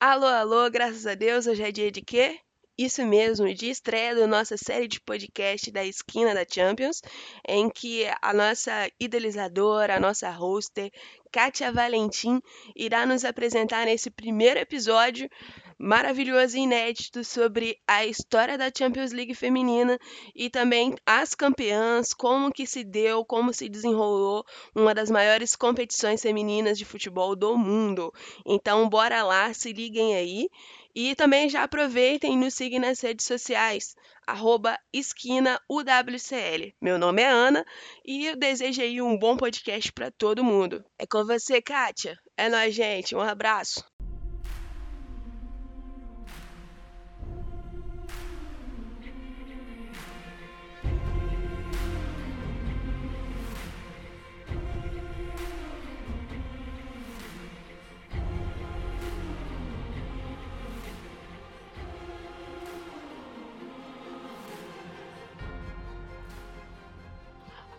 Alô, alô, graças a Deus, hoje é dia de quê? Isso mesmo, de estreia da nossa série de podcast da Esquina da Champions, em que a nossa idealizadora, a nossa hoster, Kátia Valentim, irá nos apresentar nesse primeiro episódio maravilhoso e inédito sobre a história da Champions League feminina e também as campeãs, como que se deu, como se desenrolou uma das maiores competições femininas de futebol do mundo. Então, bora lá, se liguem aí. E também já aproveitem e nos sigam nas redes sociais, arroba esquinaUWCL. Meu nome é Ana e eu desejo aí um bom podcast para todo mundo. É com você, Kátia. É nóis, gente. Um abraço.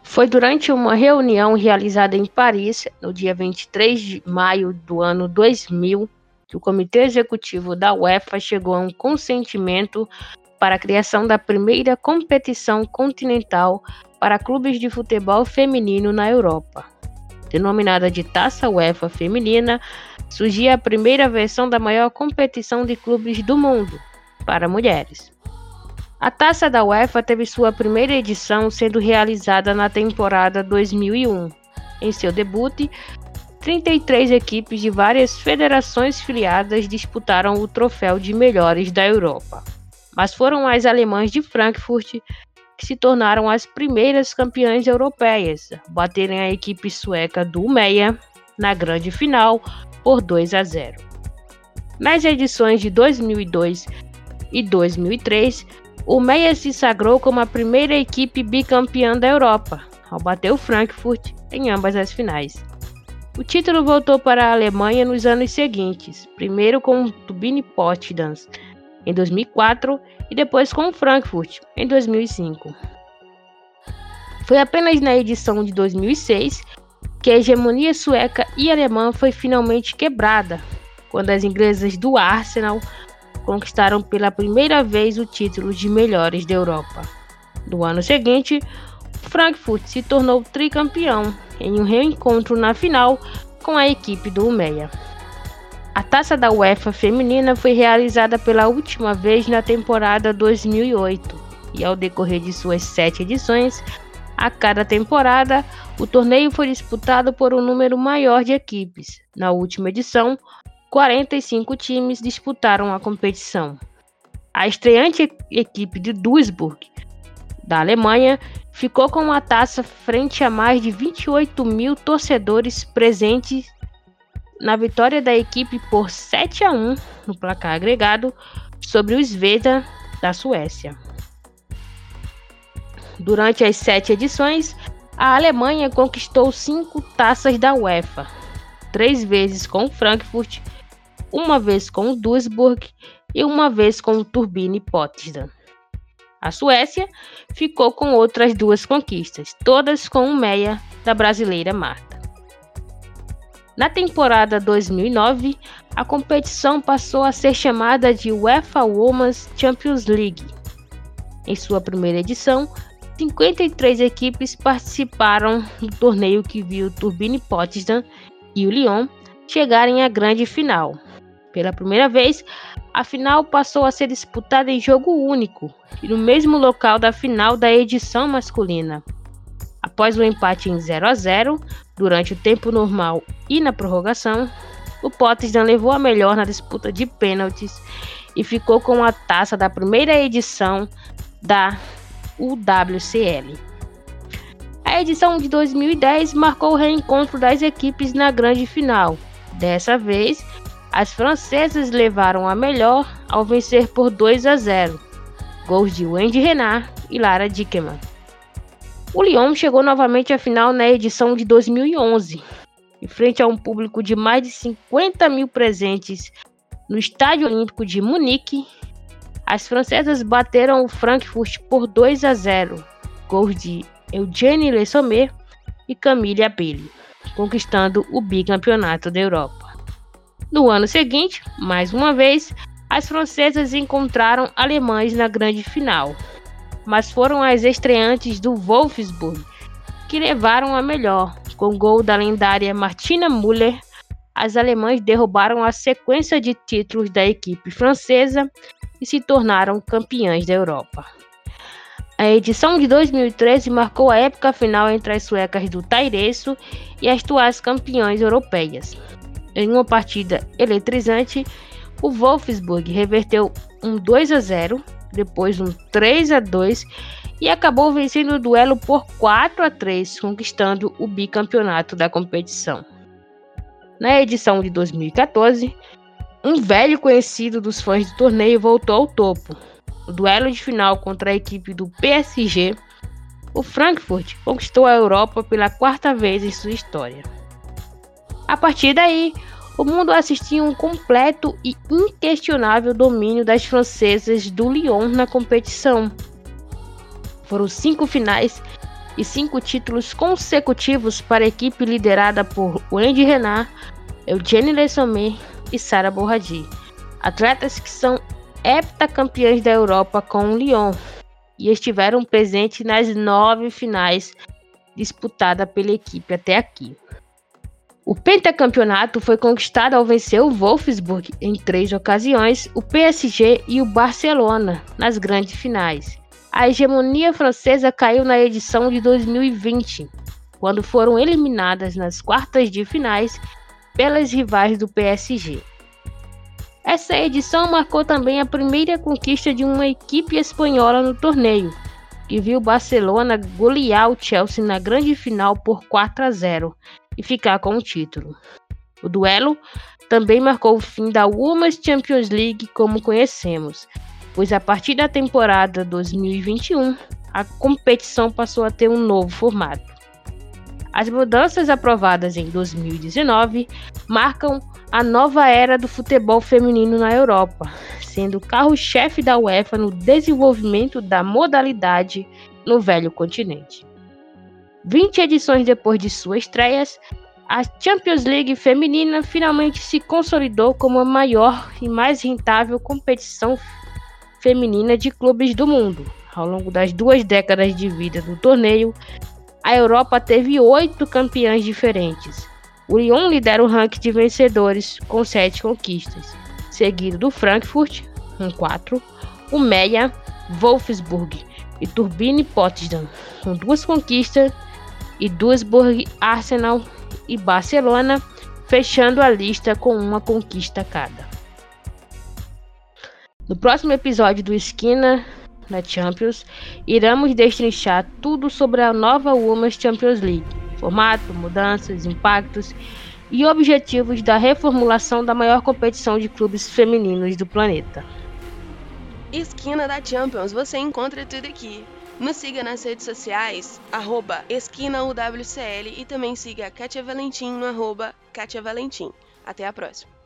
Foi durante uma reunião realizada em Paris, no dia 23 de maio do ano 2000, que o Comitê Executivo da UEFA chegou a um consentimento para a criação da primeira competição continental para clubes de futebol feminino na Europa. Denominada de Taça UEFA Feminina, surgia a primeira versão da maior competição de clubes do mundo para mulheres. A Taça da UEFA teve sua primeira edição sendo realizada na temporada 2001. Em seu debut, 33 equipes de várias federações filiadas disputaram o troféu de melhores da Europa. Mas foram as alemãs de Frankfurt que se tornaram as primeiras campeãs europeias, baterem a equipe sueca do Meia na grande final por 2 a 0. Nas edições de 2002 e 2003, o Meia se sagrou como a primeira equipe bicampeã da Europa, ao bater o Frankfurt em ambas as finais. O título voltou para a Alemanha nos anos seguintes, primeiro com o Turbine Potsdam em 2004 e depois com o Frankfurt em 2005. Foi apenas na edição de 2006 que a hegemonia sueca e alemã foi finalmente quebrada, quando as inglesas do Arsenal conquistaram pela primeira vez o título de melhores da Europa. No ano seguinte, Frankfurt se tornou tricampeão em um reencontro na final com a equipe do Umeia. A taça da UEFA feminina foi realizada pela última vez na temporada 2008 e, ao decorrer de suas sete edições, a cada temporada, o torneio foi disputado por um número maior de equipes. Na última edição, 45 times disputaram a competição. A estreante equipe de Duisburg, da Alemanha, ficou com a taça frente a mais de 28 mil torcedores presentes na vitória da equipe por 7 a 1 no placar agregado sobre o Sveda da Suécia. Durante as sete edições, a Alemanha conquistou cinco taças da UEFA, três vezes com Frankfurt uma vez com o Duisburg e uma vez com o Turbine Potsdam. A Suécia ficou com outras duas conquistas, todas com o meia da brasileira Marta. Na temporada 2009, a competição passou a ser chamada de UEFA Women's Champions League. Em sua primeira edição, 53 equipes participaram do torneio que viu Turbine Potsdam e o Lyon chegarem à grande final, pela primeira vez, a final passou a ser disputada em jogo único e no mesmo local da final da edição masculina. Após o empate em 0 a 0 durante o tempo normal e na prorrogação, o Potsdam levou a melhor na disputa de pênaltis e ficou com a taça da primeira edição da UWCL. A edição de 2010 marcou o reencontro das equipes na grande final. Dessa vez, as francesas levaram a melhor ao vencer por 2 a 0, gols de Wendy Renard e Lara Dickman. O Lyon chegou novamente à final na edição de 2011, em frente a um público de mais de 50 mil presentes no Estádio Olímpico de Munique. As francesas bateram o Frankfurt por 2 a 0, gols de Eugène Le e Camille Abelli, conquistando o bicampeonato da Europa. No ano seguinte, mais uma vez, as francesas encontraram alemães na grande final, mas foram as estreantes do Wolfsburg que levaram a melhor. Com gol da lendária Martina Müller, as alemãs derrubaram a sequência de títulos da equipe francesa e se tornaram campeãs da Europa. A edição de 2013 marcou a época final entre as suecas do Taireço e as atuais campeãs europeias. Em uma partida eletrizante, o Wolfsburg reverteu um 2 a 0, depois um 3 a 2 e acabou vencendo o duelo por 4 a 3, conquistando o bicampeonato da competição. Na edição de 2014, um velho conhecido dos fãs do torneio voltou ao topo. O duelo de final contra a equipe do PSG, o Frankfurt conquistou a Europa pela quarta vez em sua história. A partir daí, o mundo assistia um completo e inquestionável domínio das francesas do Lyon na competição. Foram cinco finais e cinco títulos consecutivos para a equipe liderada por Wendy Renard, Eugène Le Sommer e Sara Borradi, atletas que são heptacampeãs da Europa com o Lyon e estiveram presentes nas nove finais disputadas pela equipe até aqui. O pentacampeonato foi conquistado ao vencer o Wolfsburg em três ocasiões, o PSG e o Barcelona nas grandes finais. A hegemonia francesa caiu na edição de 2020, quando foram eliminadas nas quartas de finais pelas rivais do PSG. Essa edição marcou também a primeira conquista de uma equipe espanhola no torneio, que viu o Barcelona golear o Chelsea na grande final por 4 a 0 e ficar com o título. O duelo também marcou o fim da Women's Champions League como conhecemos, pois a partir da temporada 2021 a competição passou a ter um novo formato. As mudanças aprovadas em 2019 marcam a nova era do futebol feminino na Europa, sendo carro-chefe da UEFA no desenvolvimento da modalidade no velho continente. 20 edições depois de suas estreias, a Champions League feminina finalmente se consolidou como a maior e mais rentável competição feminina de clubes do mundo. Ao longo das duas décadas de vida do torneio, a Europa teve oito campeãs diferentes. O Lyon lidera o ranking de vencedores com sete conquistas, seguido do Frankfurt com quatro, o Meia, Wolfsburg e Turbine Potsdam com duas conquistas e Duisburg, Arsenal e Barcelona, fechando a lista com uma conquista cada. No próximo episódio do Esquina na Champions, iremos destrinchar tudo sobre a nova Women's Champions League, formato, mudanças, impactos e objetivos da reformulação da maior competição de clubes femininos do planeta. Esquina da Champions, você encontra tudo aqui. Nos siga nas redes sociais, arroba esquinaUWCL e também siga a Kátia Valentim no arroba Kátia Valentim. Até a próxima!